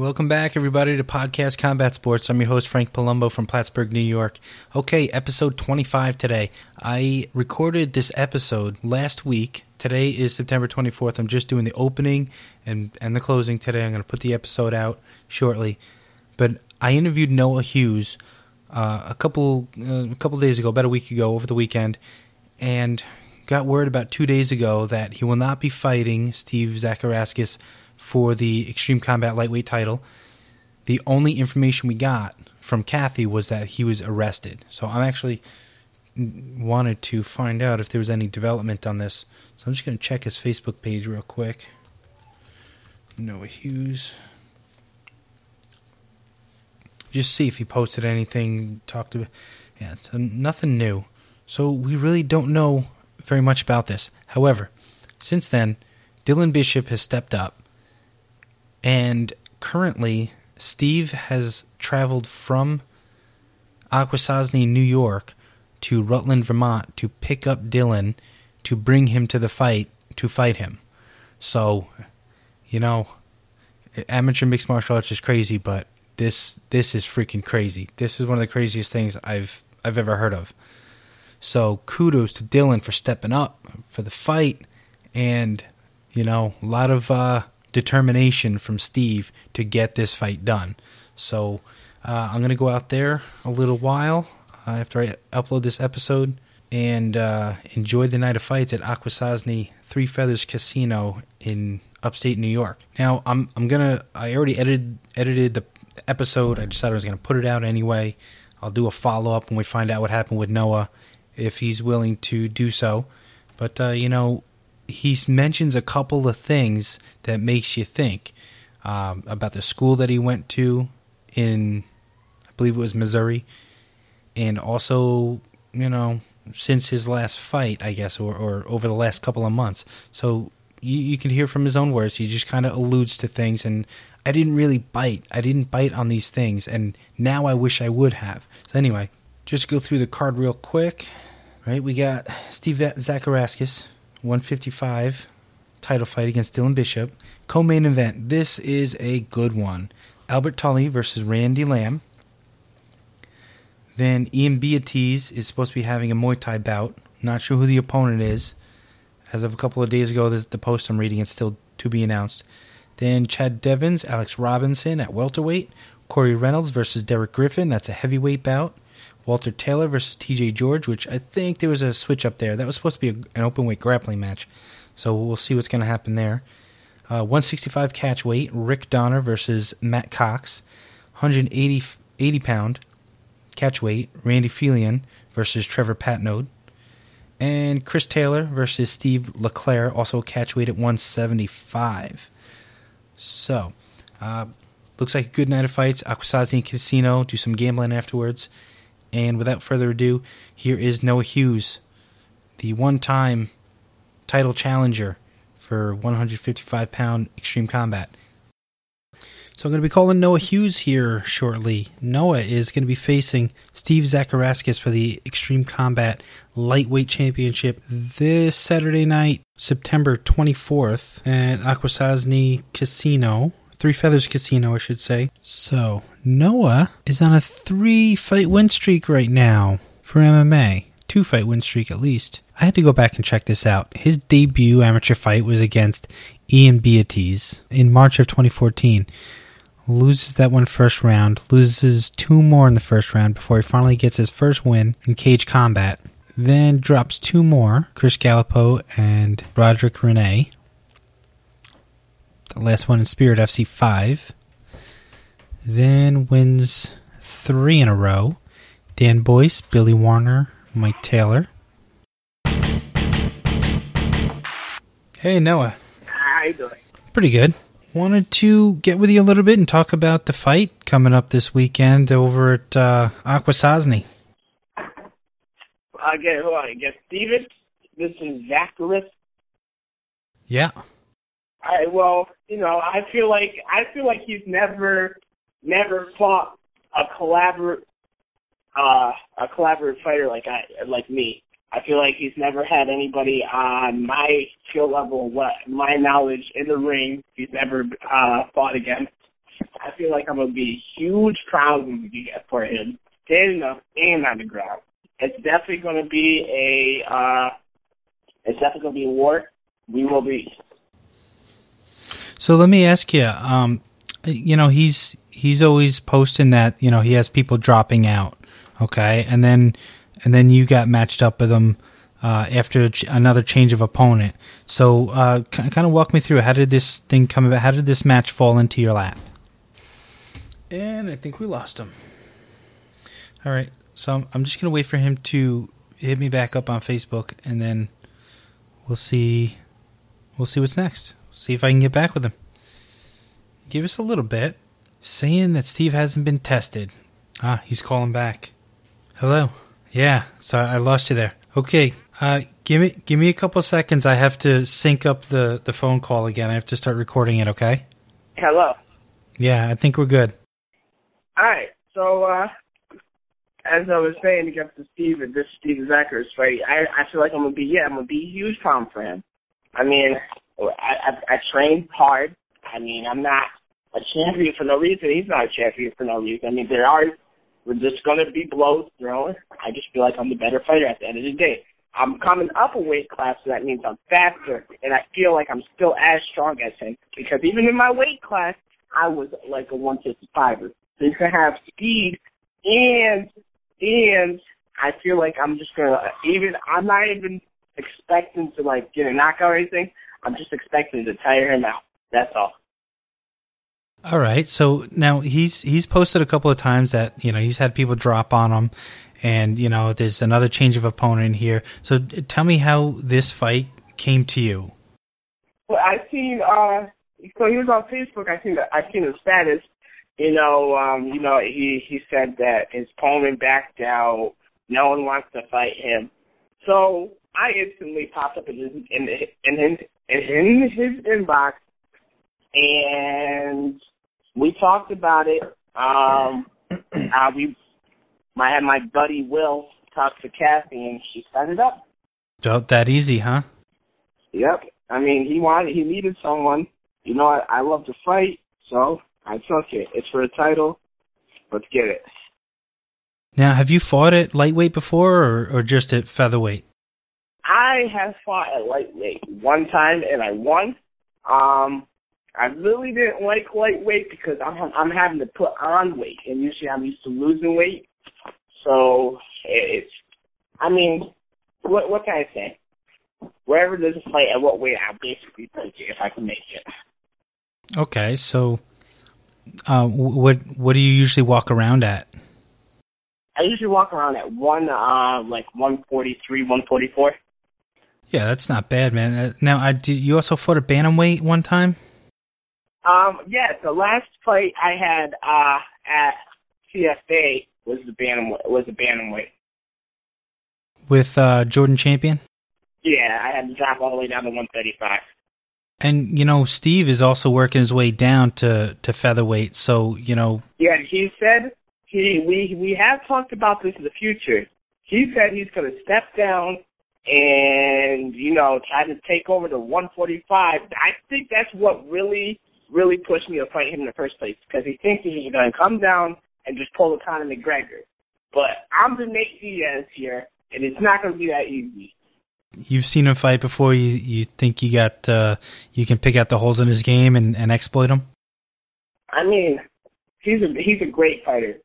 Welcome back, everybody, to Podcast Combat Sports. I'm your host, Frank Palumbo from Plattsburgh, New York. Okay, episode 25 today. I recorded this episode last week. Today is September 24th. I'm just doing the opening and, and the closing today. I'm going to put the episode out shortly. But I interviewed Noah Hughes uh, a couple uh, a couple days ago, about a week ago, over the weekend, and got word about two days ago that he will not be fighting Steve Zacharaskis for the Extreme Combat Lightweight title. The only information we got from Kathy was that he was arrested. So I'm actually wanted to find out if there was any development on this. So I'm just going to check his Facebook page real quick. Noah Hughes. Just see if he posted anything, talked to yeah, nothing new. So we really don't know very much about this. However, since then, Dylan Bishop has stepped up and currently, Steve has traveled from Akwesasne, New York, to Rutland, Vermont, to pick up Dylan to bring him to the fight to fight him. So, you know, amateur mixed martial arts is crazy, but this this is freaking crazy. This is one of the craziest things I've I've ever heard of. So kudos to Dylan for stepping up for the fight, and you know, a lot of uh, determination from Steve to get this fight done. So uh, I'm going to go out there a little while uh, after I upload this episode and uh, enjoy the night of fights at Akwesasne Three Feathers Casino in upstate New York. Now I'm I'm gonna I already edited edited the episode. I decided I was gonna put it out anyway. I'll do a follow up when we find out what happened with Noah, if he's willing to do so. But uh, you know, he mentions a couple of things that makes you think um, about the school that he went to in, I believe it was Missouri, and also, you know, since his last fight, I guess, or, or over the last couple of months. So you, you can hear from his own words. He just kind of alludes to things, and I didn't really bite. I didn't bite on these things, and now I wish I would have. So anyway, just go through the card real quick. Right, we got Steve Zacharaskis 155 title fight against Dylan Bishop. Co main event. This is a good one. Albert Tully versus Randy Lamb. Then Ian Beatriz is supposed to be having a Muay Thai bout. Not sure who the opponent is. As of a couple of days ago, the post I'm reading it's still to be announced. Then Chad Devins, Alex Robinson at welterweight. Corey Reynolds versus Derek Griffin. That's a heavyweight bout. Walter Taylor versus TJ George, which I think there was a switch up there. That was supposed to be a, an open weight grappling match. So we'll see what's going to happen there. Uh, 165 catch weight, Rick Donner versus Matt Cox. 180 80 pound catch weight, Randy Felion versus Trevor Patnode. And Chris Taylor versus Steve LeClaire, also catch weight at 175. So, uh, looks like a good night of fights. Akwesasne and Casino, do some gambling afterwards. And without further ado, here is Noah Hughes, the one time title challenger for 155 pound Extreme Combat. So I'm going to be calling Noah Hughes here shortly. Noah is going to be facing Steve Zacharaskis for the Extreme Combat Lightweight Championship this Saturday night, September 24th at Akwesasne Casino. Three Feathers Casino, I should say. So, Noah is on a three fight win streak right now for MMA. Two fight win streak at least. I had to go back and check this out. His debut amateur fight was against Ian Beatriz in March of 2014. Loses that one first round, loses two more in the first round before he finally gets his first win in cage combat. Then drops two more, Chris Gallipo and Roderick Rene. The last one in Spirit FC 5. Then wins three in a row. Dan Boyce, Billy Warner, Mike Taylor. Hey Noah. How you doing? Pretty good. Wanted to get with you a little bit and talk about the fight coming up this weekend over at uh, Akwesasne. Again, hold on. Again, Steven. This is Zacharis. Yeah. Right. Well, you know, I feel like I feel like he's never, never fought a collabor, uh, a collaborative fighter like I like me. I feel like he's never had anybody on my skill level, what my knowledge in the ring, he's never uh, fought against. I feel like I'm gonna be a huge problem for him standing up and on the ground. It's definitely gonna be a uh, it's definitely gonna be a war. We will be. So let me ask you, um, you know, he's he's always posting that you know he has people dropping out, okay, and then and then you got matched up with him uh, after another change of opponent. So, uh, kind of walk me through how did this thing come about? How did this match fall into your lap? And I think we lost him. All right, so I'm just gonna wait for him to hit me back up on Facebook, and then we'll see. We'll see what's next. See if I can get back with him. Give us a little bit. Saying that Steve hasn't been tested. Ah, he's calling back. Hello. Yeah, so I lost you there. Okay, uh, give me give me a couple seconds. I have to sync up the the phone call again. I have to start recording it. Okay. Hello. Yeah, I think we're good. All right. So, uh, as I was saying against the Steve and this Steve Zachary fight, I I feel like I'm gonna be yeah I'm gonna be a huge fan for him. I mean, I I, I trained hard. I mean, I'm not a champion for no reason. He's not a champion for no reason. I mean, there are we're just to be blows thrown. I just feel like I'm the better fighter at the end of the day. I'm coming up a weight class, so that means I'm faster, and I feel like I'm still as strong as him. Because even in my weight class, I was like a 155er. So you can have speed, and and I feel like I'm just gonna even. I'm not even expecting to like get a knockout or anything. I'm just expecting to tire him out. That's all. All right. So now he's he's posted a couple of times that you know he's had people drop on him, and you know there's another change of opponent here. So tell me how this fight came to you. Well, I seen uh, so he was on Facebook. I seen the, I seen his status. You know, um, you know he he said that his opponent backed out. No one wants to fight him. So I instantly popped up in his in in in his inbox and we talked about it. Um, we, I had my buddy Will talk to Kathy, and she set it up. Oh, that easy, huh? Yep. I mean, he wanted, he needed someone. You know, I, I love to fight, so I took it. It's for a title. Let's get it. Now, have you fought at lightweight before, or, or just at featherweight? I have fought at lightweight one time, and I won. Um, I really didn't like lightweight because I'm I'm having to put on weight, and usually I'm used to losing weight. So it's, I mean, what what can I say? Wherever there's a fight at what weight, I'll basically take it if I can make it. Okay, so uh, what what do you usually walk around at? I usually walk around at one, uh, like one forty three, one forty four. Yeah, that's not bad, man. Uh, now, I do, you also fought a bantamweight one time. Um, yeah, the last fight I had uh at CFA was the bantam was the bantamweight. With uh Jordan Champion? Yeah, I had to drop all the way down to 135. And you know, Steve is also working his way down to to featherweight, so, you know, Yeah, he said he we we have talked about this in the future. He said he's going to step down and you know try to take over the 145. I think that's what really really pushed me to fight him in the first place because he thinks he's going to come down and just pull a Conor McGregor. But I'm the Nate Diaz here, and it's not going to be that easy. You've seen him fight before. You you think you got uh, you can pick out the holes in his game and, and exploit him? I mean, he's a he's a great fighter.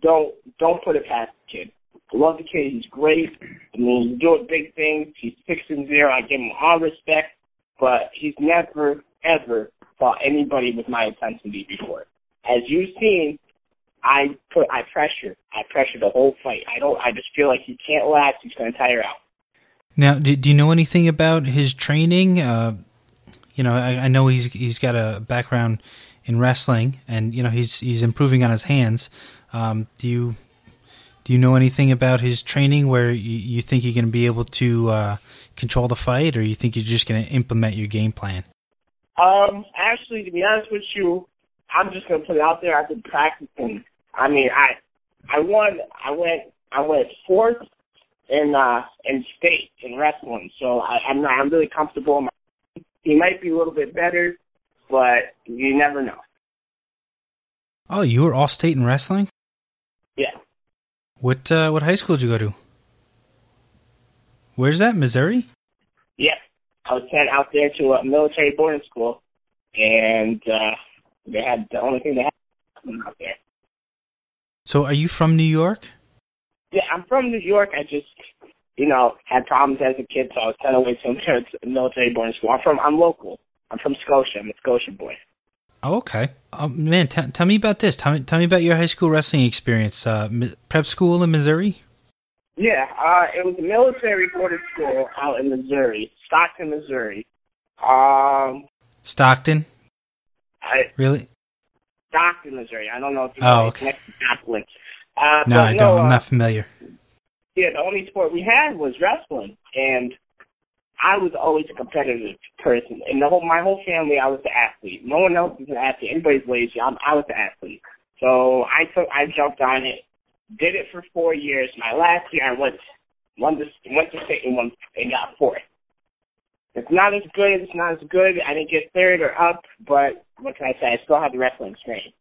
Don't don't put it past the kid. Love the kid. He's great. I mean, he's doing big things. He's and zero. I give him all respect, but he's never ever fought anybody with my intensity before. As you've seen, I put I pressure. I pressure the whole fight. I don't I just feel like he can't last, he's gonna tire out. Now, do, do you know anything about his training? Uh, you know, I, I know he's he's got a background in wrestling, and you know he's he's improving on his hands. Um, do you do you know anything about his training where you, you think you're going to be able to uh, control the fight, or you think you're just going to implement your game plan? Um, actually, to be honest with you, I'm just gonna put it out there. I've been practicing. I mean, I I won. I went. I went fourth in uh in state in wrestling. So I, I'm not. I'm really comfortable. My, he might be a little bit better, but you never know. Oh, you were all state in wrestling. Yeah. What uh, what high school did you go to? Where's that? Missouri? Yep. I was sent out there to a military boarding school, and uh, they had the only thing they had out there. So, are you from New York? Yeah, I'm from New York. I just, you know, had problems as a kid, so I was sent away to a military boarding school. I'm from, I'm local. I'm from Scotia. I'm a Scotia boy. Oh, okay. Um, man, t- tell me about this. Tell me, tell me about your high school wrestling experience. Uh, prep school in Missouri. Yeah, uh, it was a military boarding school out in Missouri, Stockton, Missouri. Um, Stockton. I, really? Stockton, Missouri. I don't know if you oh, know okay. Joplin. Uh, no, I no, don't. I'm uh, not familiar. Yeah, the only sport we had was wrestling, and I was always a competitive person. And the whole my whole family, I was the athlete. No one else is an athlete. Anybody's lazy. I'm, I was the athlete. So I took, I jumped on it, did it for four years. My last year, I went, won the, went to state and won and got fourth. It's not as good. It's not as good. I didn't get third or up, but what can I say? I still have the wrestling experience.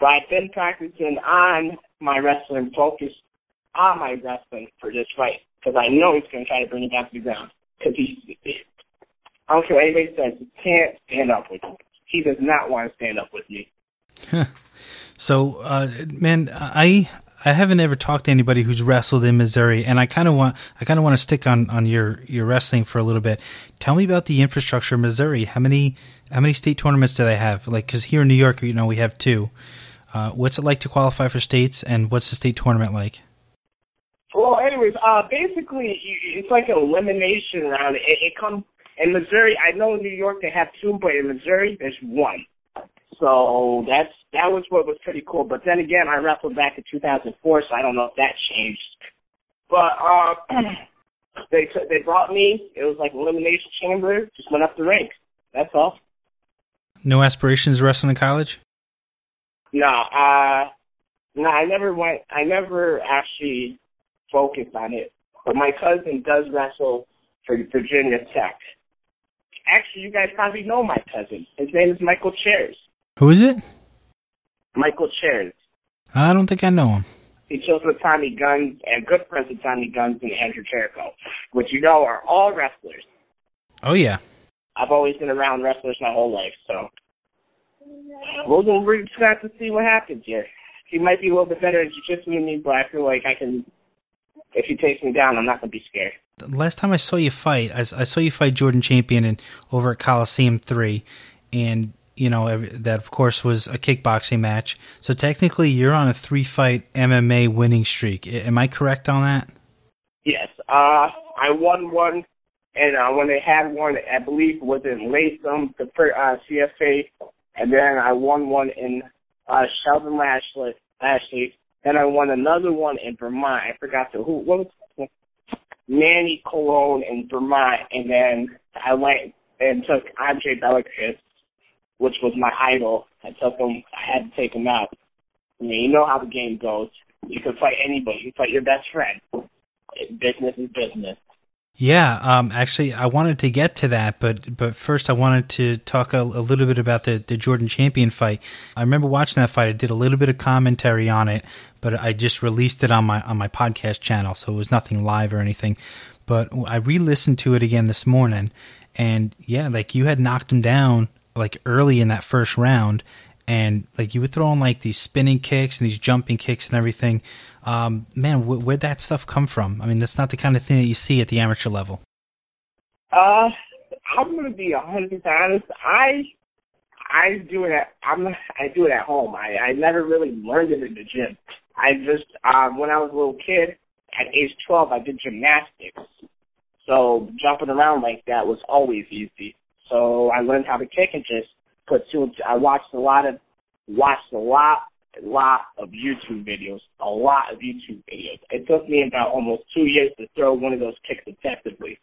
But I've been practicing on my wrestling, focused on my wrestling for this fight because I know he's going to try to bring it down to the ground. Because he, I don't care what anybody says, he can't stand up with me. He does not want to stand up with me. so, uh, man, I I haven't ever talked to anybody who's wrestled in Missouri, and I kind of want I kind of want to stick on on your your wrestling for a little bit. Tell me about the infrastructure in Missouri. How many how many state tournaments do they have? Like, because here in New York, you know, we have two. Uh, what's it like to qualify for states, and what's the state tournament like? Anyways, uh, basically, it's like an elimination round. It, it comes in Missouri. I know in New York they have two, but in Missouri there's one. So that's that was what was pretty cool. But then again, I wrestled back in 2004, so I don't know if that changed. But uh, they they brought me. It was like elimination chamber. Just went up the ranks. That's all. No aspirations wrestling in college. No, uh, no, I never went. I never actually focused on it. But my cousin does wrestle for Virginia Tech. Actually, you guys probably know my cousin. His name is Michael Chairs. Who is it? Michael Chairs. I don't think I know him. He chills with Tommy Guns and good friends with Tommy Guns and Andrew Jericho, which you know are all wrestlers. Oh yeah. I've always been around wrestlers my whole life, so we'll, we're just gonna have to see what happens here. He might be a little bit better at jiu-jitsu than me, but I feel like I can. If he takes me down, I'm not gonna be scared. The last time I saw you fight, I, I saw you fight Jordan Champion in, over at Coliseum Three, and you know that of course was a kickboxing match. So technically, you're on a three-fight MMA winning streak. Am I correct on that? Yes. Uh, I won one, and uh, when they had one, I believe was in Latham, the uh, CFA, and then I won one in uh, Sheldon Lashley. Lashley. Then I won another one in Vermont. I forgot the who. What was Manny Colon in Vermont, and then I went and took Andre Belcaris, which was my idol. I took him. I had to take him out. I mean, you know how the game goes. You can fight anybody. You can fight your best friend. Business is business. Yeah, um, actually, I wanted to get to that, but but first, I wanted to talk a, a, little bit about the, the Jordan Champion fight. I remember watching that fight. I did a little bit of commentary on it, but I just released it on my on my podcast channel, so it was nothing live or anything. But I re-listened to it again this morning, and yeah, like you had knocked him down like early in that first round, and like you were throwing like these spinning kicks and these jumping kicks and everything. Um, man, wh- where'd that stuff come from? I mean, that's not the kind of thing that you see at the amateur level. Uh, I'm gonna be a hundred honest. I I do it at I'm I do it at home. I I never really learned it in the gym. I just um when I was a little kid at age 12 I did gymnastics. So jumping around like that was always easy. So I learned how to kick and just put two. I watched a lot of watched a lot a lot of YouTube videos, a lot of YouTube videos. It took me about almost two years to throw one of those kicks effectively.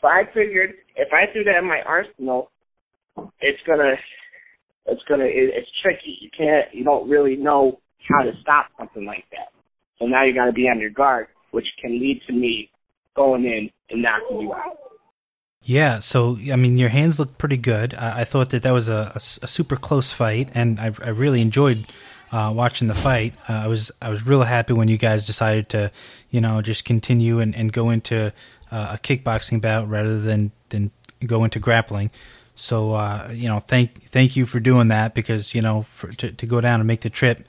So I figured if I threw that in my arsenal, it's gonna, it's gonna, it, it's tricky. You can't, you don't really know how to stop something like that. So now you got to be on your guard, which can lead to me going in and knocking you out. Yeah, so I mean, your hands look pretty good. I, I thought that that was a, a, a, super close fight, and I, I really enjoyed uh, watching the fight. Uh, I was I was real happy when you guys decided to, you know, just continue and, and go into uh, a kickboxing bout rather than than go into grappling. So uh, you know, thank thank you for doing that because you know for, to to go down and make the trip,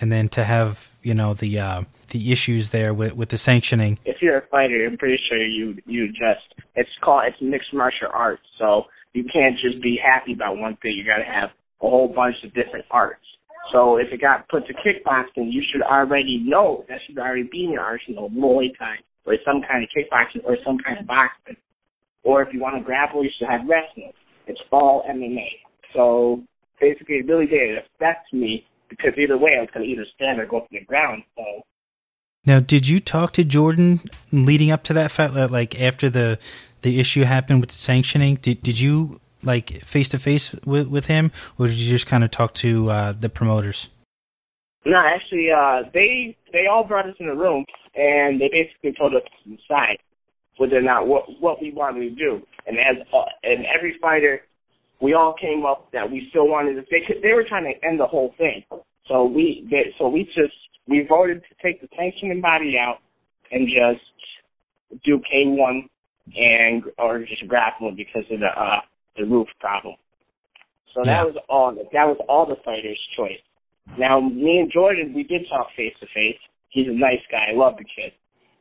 and then to have you know the uh, the issues there with with the sanctioning. If you're a fighter, I'm pretty sure you you just it's called it's mixed martial arts, so you can't just be happy about one thing. You got to have a whole bunch of different arts. So if it got put to kickboxing, you should already know that should already be in your arsenal Muay Thai or some kind of kickboxing or some kind of boxing. Or if you want to grapple, you should have wrestling. It's all MMA. So basically, it really did affect me because either way, I was going to either stand or go to the ground. So. Now, did you talk to Jordan leading up to that fight? Like after the the issue happened with the sanctioning, did did you like face to face with with him, or did you just kind of talk to uh, the promoters? No, actually, uh, they they all brought us in a room and they basically told us to decide whether or not what what we wanted to do. And as uh, and every fighter, we all came up that we still wanted to. They they were trying to end the whole thing. So we they, so we just we voted to take the sanctioning body out and just do K one and or just grappling because of the uh the roof problem. So that was all that was all the fighters' choice. Now me and Jordan we did talk face to face. He's a nice guy. I love the kid.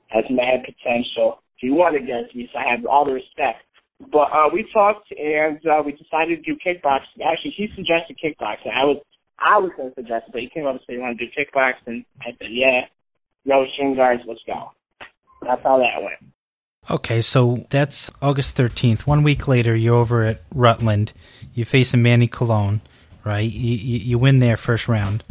Has mad potential. He won against me, so I have all the respect. But uh we talked and uh we decided to do kickboxing. Actually he suggested kickboxing. I was I was gonna suggest it, but he came up and said he wanted to do kickboxing. I said, Yeah, no shin guards, let's go. That's how that went. Okay, so that's August 13th. One week later, you're over at Rutland. You face a Manny Colon, right? You, you, you, win there first round.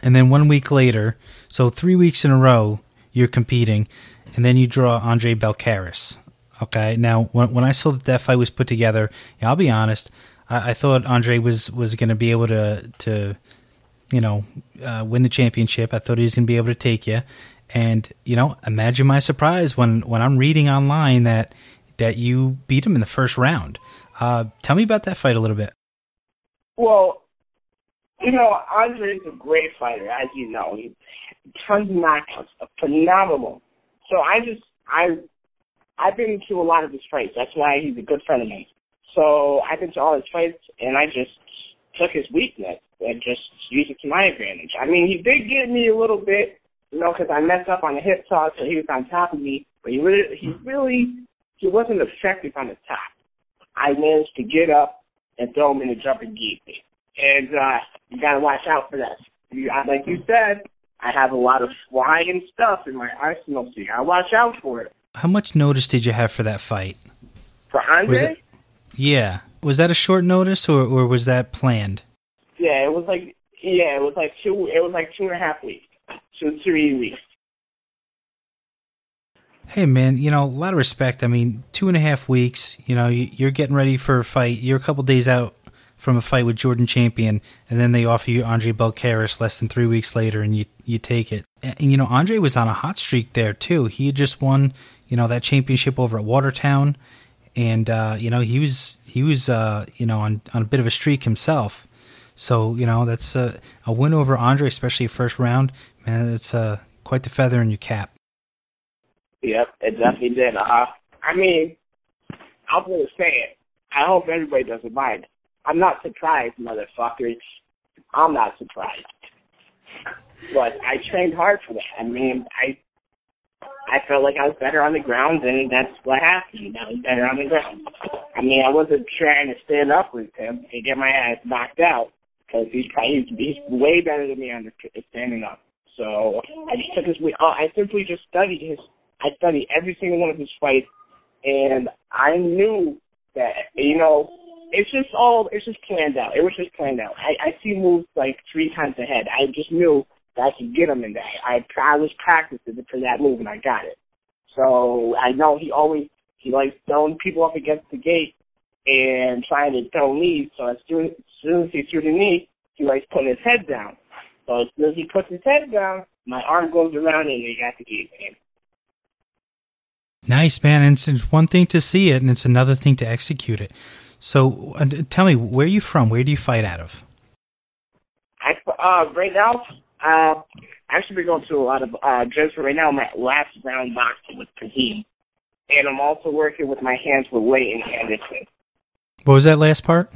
And then one week later, so three weeks in a row, you're competing, and then you draw Andre Belcaris. Okay, now when, when I saw that that fight was put together, yeah, I'll be honest, I, I thought Andre was, was going to be able to, to you know, uh, win the championship. I thought he was going to be able to take you. And you know, imagine my surprise when when I'm reading online that that you beat him in the first round. Uh, tell me about that fight a little bit. Well, you know, Andre is a great fighter, as you know. He tons of knockouts, phenomenal. So I just I I've been to a lot of his fights. That's why he's a good friend of mine. So I've been to all his fights, and I just took his weakness and just used it to my advantage. I mean, he did get me a little bit you know, because I messed up on the hip toss, so he was on top of me. But he really, he really, he wasn't effective on the top. I managed to get up and throw him in the jumping gi. And uh, you got to watch out for that. You, like you said, I have a lot of flying stuff in my arsenal, so you got to watch out for it. How much notice did you have for that fight? For Andre? It, yeah. Was that a short notice, or, or was that planned? Yeah, it was like yeah, it was like two. It was like two and a half weeks weeks. Hey man, you know a lot of respect. I mean, two and a half weeks. You know, you're getting ready for a fight. You're a couple days out from a fight with Jordan Champion, and then they offer you Andre Belcaris less than three weeks later, and you you take it. And you know, Andre was on a hot streak there too. He had just won, you know, that championship over at Watertown, and uh, you know he was he was uh, you know on on a bit of a streak himself. So you know that's a, a win over Andre, especially first round. Man, it's uh, quite the feather in your cap. Yep, it definitely did. Uh, I mean, I'm gonna say it. I hope everybody doesn't mind. I'm not surprised, motherfuckers. I'm not surprised. But I trained hard for that. I mean, I I felt like I was better on the ground, and that's what happened. I was better on the ground. I mean, I wasn't trying to stand up with him and get my ass knocked out because he's probably he's way better than me on the standing up. So I just took his way. Uh, I simply just studied his. I studied every single one of his fights, and I knew that you know it's just all it's just planned out. It was just planned out. I, I see moves like three times ahead. I just knew that I could get him in that. I I was practicing for that move and I got it. So I know he always he likes throwing people up against the gate and trying to throw knees. So as soon as soon as he threw the knee, he likes putting his head down. So as soon as he puts his head down, my arm goes around and he got the game. Nice, man. And it's one thing to see it, and it's another thing to execute it. So uh, tell me, where are you from? Where do you fight out of? I uh right now uh actually been going to a lot of uh gyms. Right now I'm at last round boxing with Kaheem, and I'm also working with my hands with weight Leighton Anderson. What was that last part?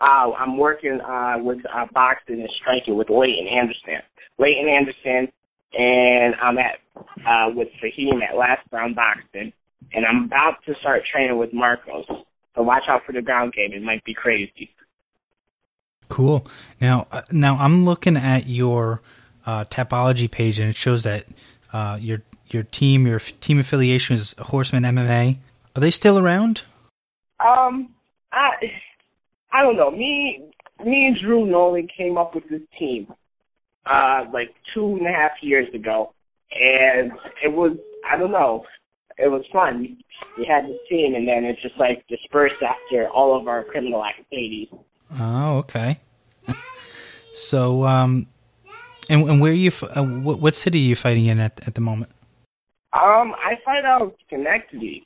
Uh, I'm working uh with uh, boxing and striking with Leighton Anderson. Leighton Anderson, and I'm at uh with Fahim at last round boxing, and I'm about to start training with Marcos. So watch out for the ground game. It might be crazy. Cool. Now, uh, now I'm looking at your uh, Tapology page, and it shows that uh, your your team, your f- team affiliation is Horseman MMA. Are they still around? Um, I I don't know. Me me and Drew Nolan came up with this team uh like two and a half years ago, and it was I don't know. It was fun. We had this team, and then it just like dispersed after all of our criminal activities. Oh, okay. so, um, and, and where are you? Uh, what, what city are you fighting in at at the moment? Um, I fight out Schenectady.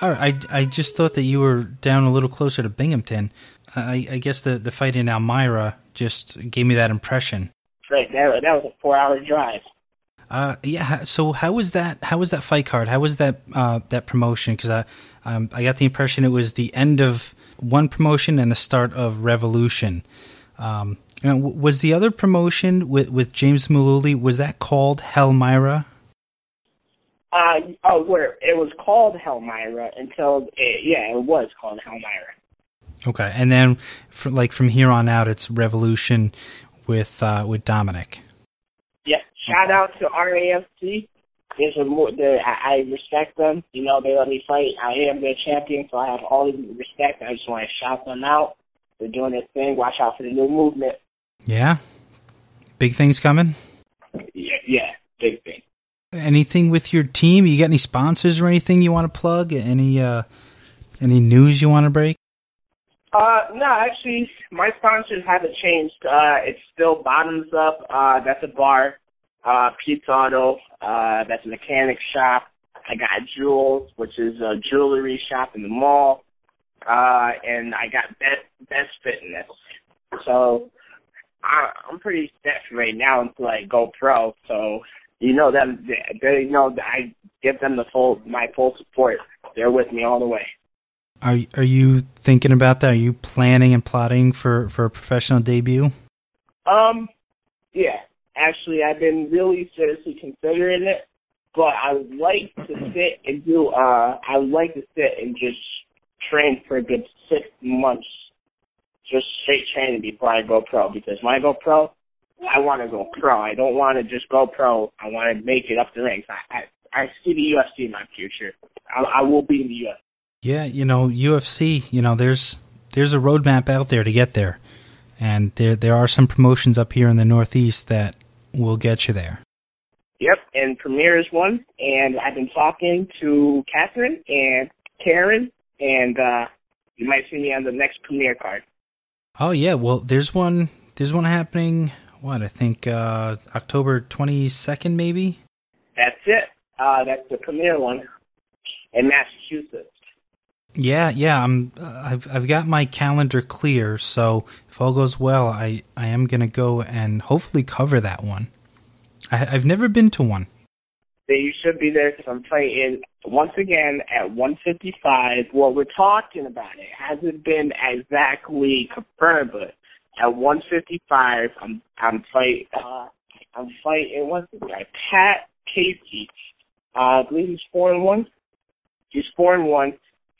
All right, I I just thought that you were down a little closer to Binghamton. I, I guess the the fight in Elmira just gave me that impression. Right, that that was a four hour drive. Uh, yeah. So how was that? How was that fight card? How was that uh, that promotion? Because I um, I got the impression it was the end of one promotion and the start of Revolution. Um, you know, was the other promotion with with James Mullooly was that called Hellmyra? Uh, oh, where it was called Hellmyra until it, yeah, it was called Hellmyra. Okay, and then fr like from here on out, it's Revolution with uh, with Dominic. Yeah, shout out to RAFC. There's a more, the, I, I respect them. You know, they let me fight. I am their champion, so I have all the respect. I just want to shout them out. They're doing their thing. Watch out for the new movement. Yeah, big things coming. Yeah, yeah, big thing. Anything with your team? You got any sponsors or anything you want to plug? Any uh, any news you want to break? Uh, no, actually, my sponsors haven't changed. Uh, it's still Bottoms Up. Uh, that's a bar. Uh, Pete's Auto. Uh, that's a mechanic shop. I got Jewels, which is a jewelry shop in the mall. Uh, and I got Best, Best Fitness. So, I, I'm pretty set right now until I go pro. So, you know them, they, they know that I give them the full, my full support. They're with me all the way. Are are you thinking about that? Are you planning and plotting for for a professional debut? Um, yeah. Actually, I've been really seriously considering it, but I would like to sit and do. Uh, I would like to sit and just train for a good six months, just straight training before I go pro. Because when I go pro, I want to go pro. I don't want to just go pro. I want to make it up the ranks. I I, I see the UFC in my future. I, I will be in the UFC. Yeah, you know UFC. You know there's there's a roadmap out there to get there, and there there are some promotions up here in the Northeast that will get you there. Yep, and Premier is one, and I've been talking to Catherine and Karen, and uh you might see me on the next Premier card. Oh yeah, well there's one there's one happening. What I think uh, October twenty second maybe. That's it. Uh that's the Premier one in Massachusetts. Yeah, yeah. I'm. Uh, I've I've got my calendar clear, so if all goes well, I I am gonna go and hopefully cover that one. I, I've never been to one. Then you should be there because I'm fighting once again at 155. Well, we're talking about it. Hasn't been exactly confirmed, but at 155, I'm I'm fight uh I'm fighting what's the guy Pat Casey. Uh, I believe he's four and one. He's four and one.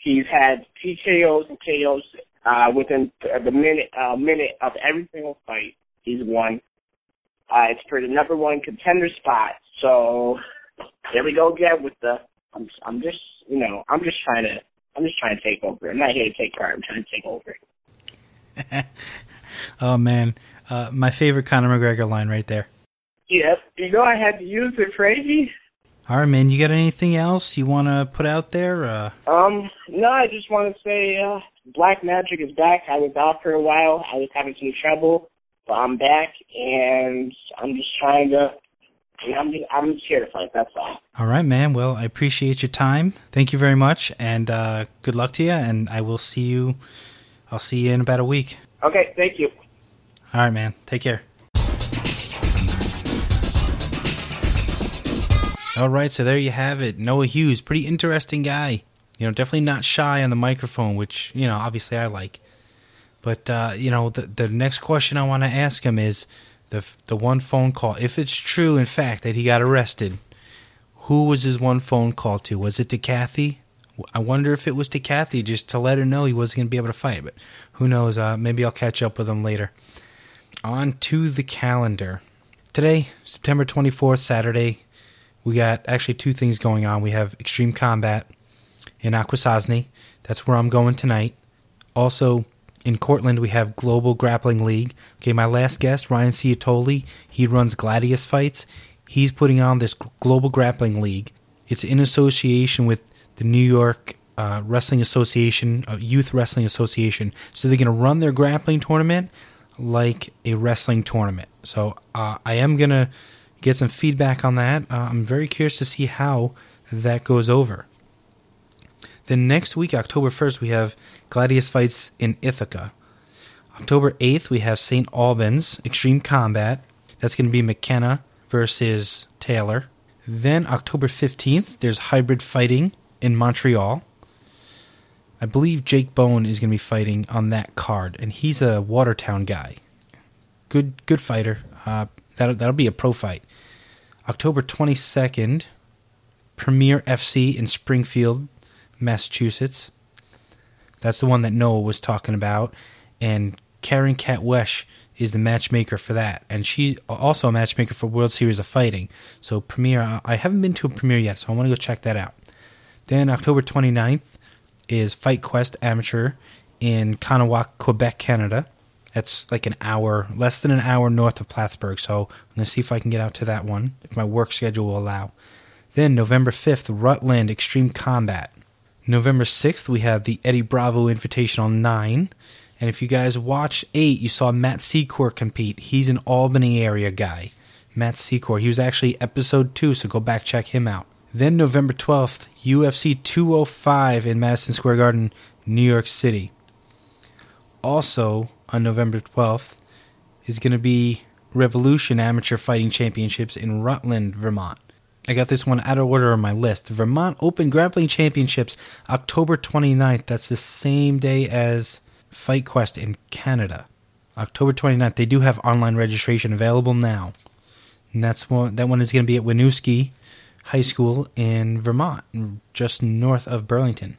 He's had TKOs and KOs uh, within the minute uh, minute of every single fight. He's won. Uh, it's for the number one contender spot. So there we go again with the. I'm I'm just you know I'm just trying to I'm just trying to take over. I'm not here to take part. I'm trying to take over. oh man, uh, my favorite Conor McGregor line right there. Yep. You know I had to use it, crazy. All right, man. You got anything else you want to put out there? Uh, Um, no, I just want to say uh, Black Magic is back. I was out for a while. I was having some trouble, but I'm back, and I'm just trying to. I'm just, I'm just here to fight. That's all. all right, man. Well, I appreciate your time. Thank you very much, and uh, good luck to you. And I will see you. I'll see you in about a week. Okay, thank you. All right, man. Take care. All right, so there you have it. Noah Hughes, pretty interesting guy. You know, definitely not shy on the microphone, which you know, obviously I like. But uh, you know, the the next question I want to ask him is the the one phone call. If it's true, in fact, that he got arrested, who was his one phone call to? Was it to Kathy? I wonder if it was to Kathy just to let her know he wasn't going to be able to fight. But who knows? Uh, maybe I'll catch up with him later. On to the calendar. Today, September 24th, Saturday, we got actually two things going on. We have Extreme Combat in Akwesasne. That's where I'm going tonight. Also, in Cortland, we have Global Grappling League. Okay, my last guest, Ryan Ciotoli, he runs Gladius Fights. He's putting on this Global Grappling League. It's in association with the New York uh, Wrestling Association, uh, Youth Wrestling Association. So they're going to run their grappling tournament like a wrestling tournament. So uh, I am going to get some feedback on that. Uh, I'm very curious to see how that goes over. Then next week, October 1st, we have Gladius Fights in Ithaca. October 8th, we have St. Albans Extreme Combat. That's going to be McKenna versus Taylor. Then October 15th, there's Hybrid Fighting in Montreal. I believe Jake Bone is going to be fighting on that card, and he's a Watertown guy. Good, good fighter. Uh, that'll that'll be a pro fight. October 22nd, Premier FC in Springfield, Massachusetts. That's the one that Noah was talking about. And Karen Cat Wesh is the matchmaker for that. And she's also a matchmaker for World Series of Fighting. So, Premier, I haven't been to a Premier yet, so I want to go check that out. Then, October 29th is Fight Quest Amateur in Kahnawake, Quebec, Canada. That's like an hour, less than an hour north of Plattsburgh. So I'm going to see if I can get out to that one, if my work schedule will allow. Then November 5th, Rutland Extreme Combat. November 6th, we have the Eddie Bravo Invitational 9. And if you guys watch 8, you saw Matt Secor compete. He's an Albany area guy. Matt Secor. He was actually episode 2, so go back check him out. Then November 12th, UFC 205 in Madison Square Garden, New York City. Also, on November 12th is going to be Revolution Amateur Fighting Championships in Rutland, Vermont. I got this one out of order on my list. Vermont Open Grappling Championships, October 29th. That's the same day as Fight Quest in Canada. October 29th. They do have online registration available now. And that's one, that one is going to be at Winooski High School in Vermont, just north of Burlington.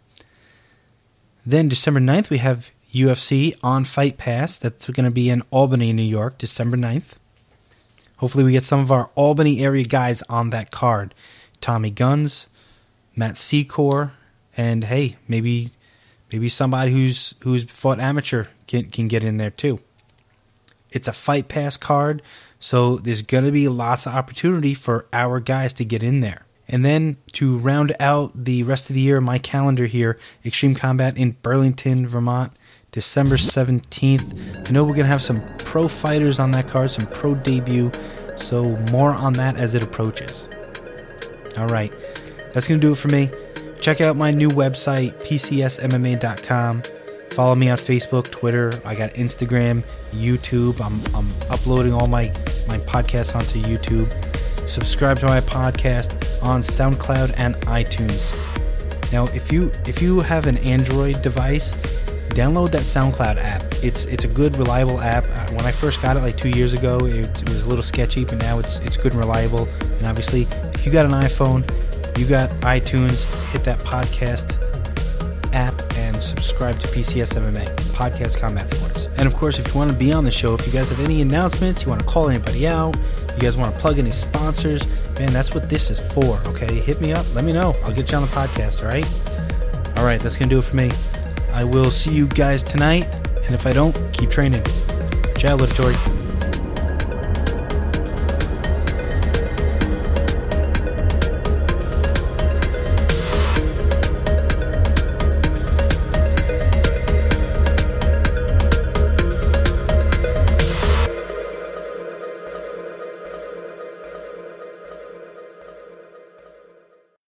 Then December 9th, we have UFC on Fight Pass. That's going to be in Albany, New York, December 9th. Hopefully, we get some of our Albany area guys on that card. Tommy Guns, Matt Secor, and hey, maybe maybe somebody who's who's fought amateur can can get in there too. It's a Fight Pass card, so there's going to be lots of opportunity for our guys to get in there. And then to round out the rest of the year, my calendar here, Extreme Combat in Burlington, Vermont, December 17th. I know we're going to have some pro fighters on that card, some pro debut, so more on that as it approaches. All right, that's going to do it for me. Check out my new website, pcsmma.com. Follow me on Facebook, Twitter. I got Instagram, YouTube. I'm, I'm uploading all my, my podcasts onto YouTube. Subscribe to my podcast on SoundCloud and iTunes. Now, if you if you have an Android device, download that SoundCloud app. It's it's a good, reliable app. Uh, when I first got it like two years ago, it, it, was a little sketchy, but now it's it's good and reliable. And obviously, if you got an iPhone, you got iTunes, hit that podcast app and subscribe to PCS MMA Podcast Combat Sports. And of course, if you want to be on the show, if you guys have any announcements, you want to call anybody out, you guys want to plug any sponsors, man, that's what this is for. Okay, hit me up, let me know. I'll get you on the podcast. All right. All right, that's gonna do it for me. I will see you guys tonight, and if I don't, keep training. Ciao, Literatori.